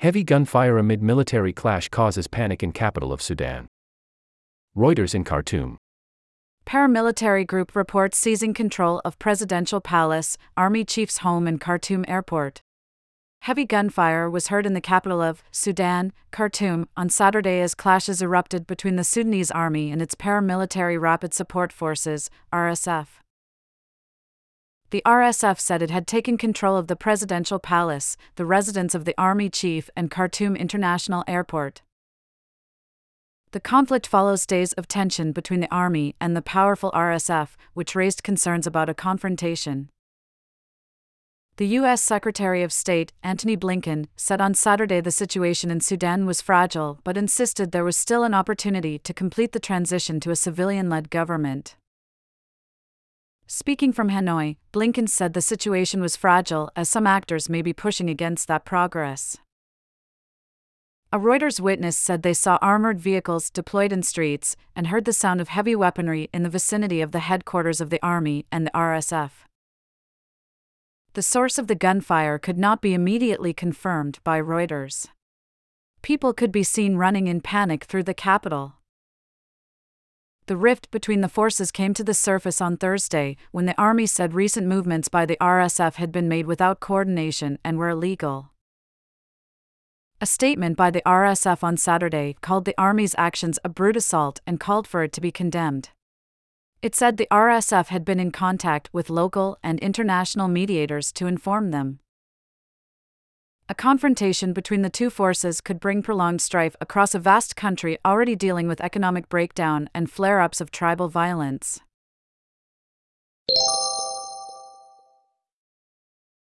Heavy gunfire amid military clash causes panic in capital of Sudan. Reuters in Khartoum. Paramilitary group reports seizing control of presidential palace, army chief's home and Khartoum airport. Heavy gunfire was heard in the capital of Sudan, Khartoum, on Saturday as clashes erupted between the Sudanese army and its paramilitary rapid support forces, RSF. The RSF said it had taken control of the presidential palace, the residence of the army chief, and Khartoum International Airport. The conflict follows days of tension between the army and the powerful RSF, which raised concerns about a confrontation. The U.S. Secretary of State, Antony Blinken, said on Saturday the situation in Sudan was fragile but insisted there was still an opportunity to complete the transition to a civilian led government. Speaking from Hanoi, Blinken said the situation was fragile as some actors may be pushing against that progress. A Reuters witness said they saw armored vehicles deployed in streets and heard the sound of heavy weaponry in the vicinity of the headquarters of the Army and the RSF. The source of the gunfire could not be immediately confirmed by Reuters. People could be seen running in panic through the capital. The rift between the forces came to the surface on Thursday when the army said recent movements by the RSF had been made without coordination and were illegal. A statement by the RSF on Saturday called the army's actions a brute assault and called for it to be condemned. It said the RSF had been in contact with local and international mediators to inform them. A confrontation between the two forces could bring prolonged strife across a vast country already dealing with economic breakdown and flare ups of tribal violence.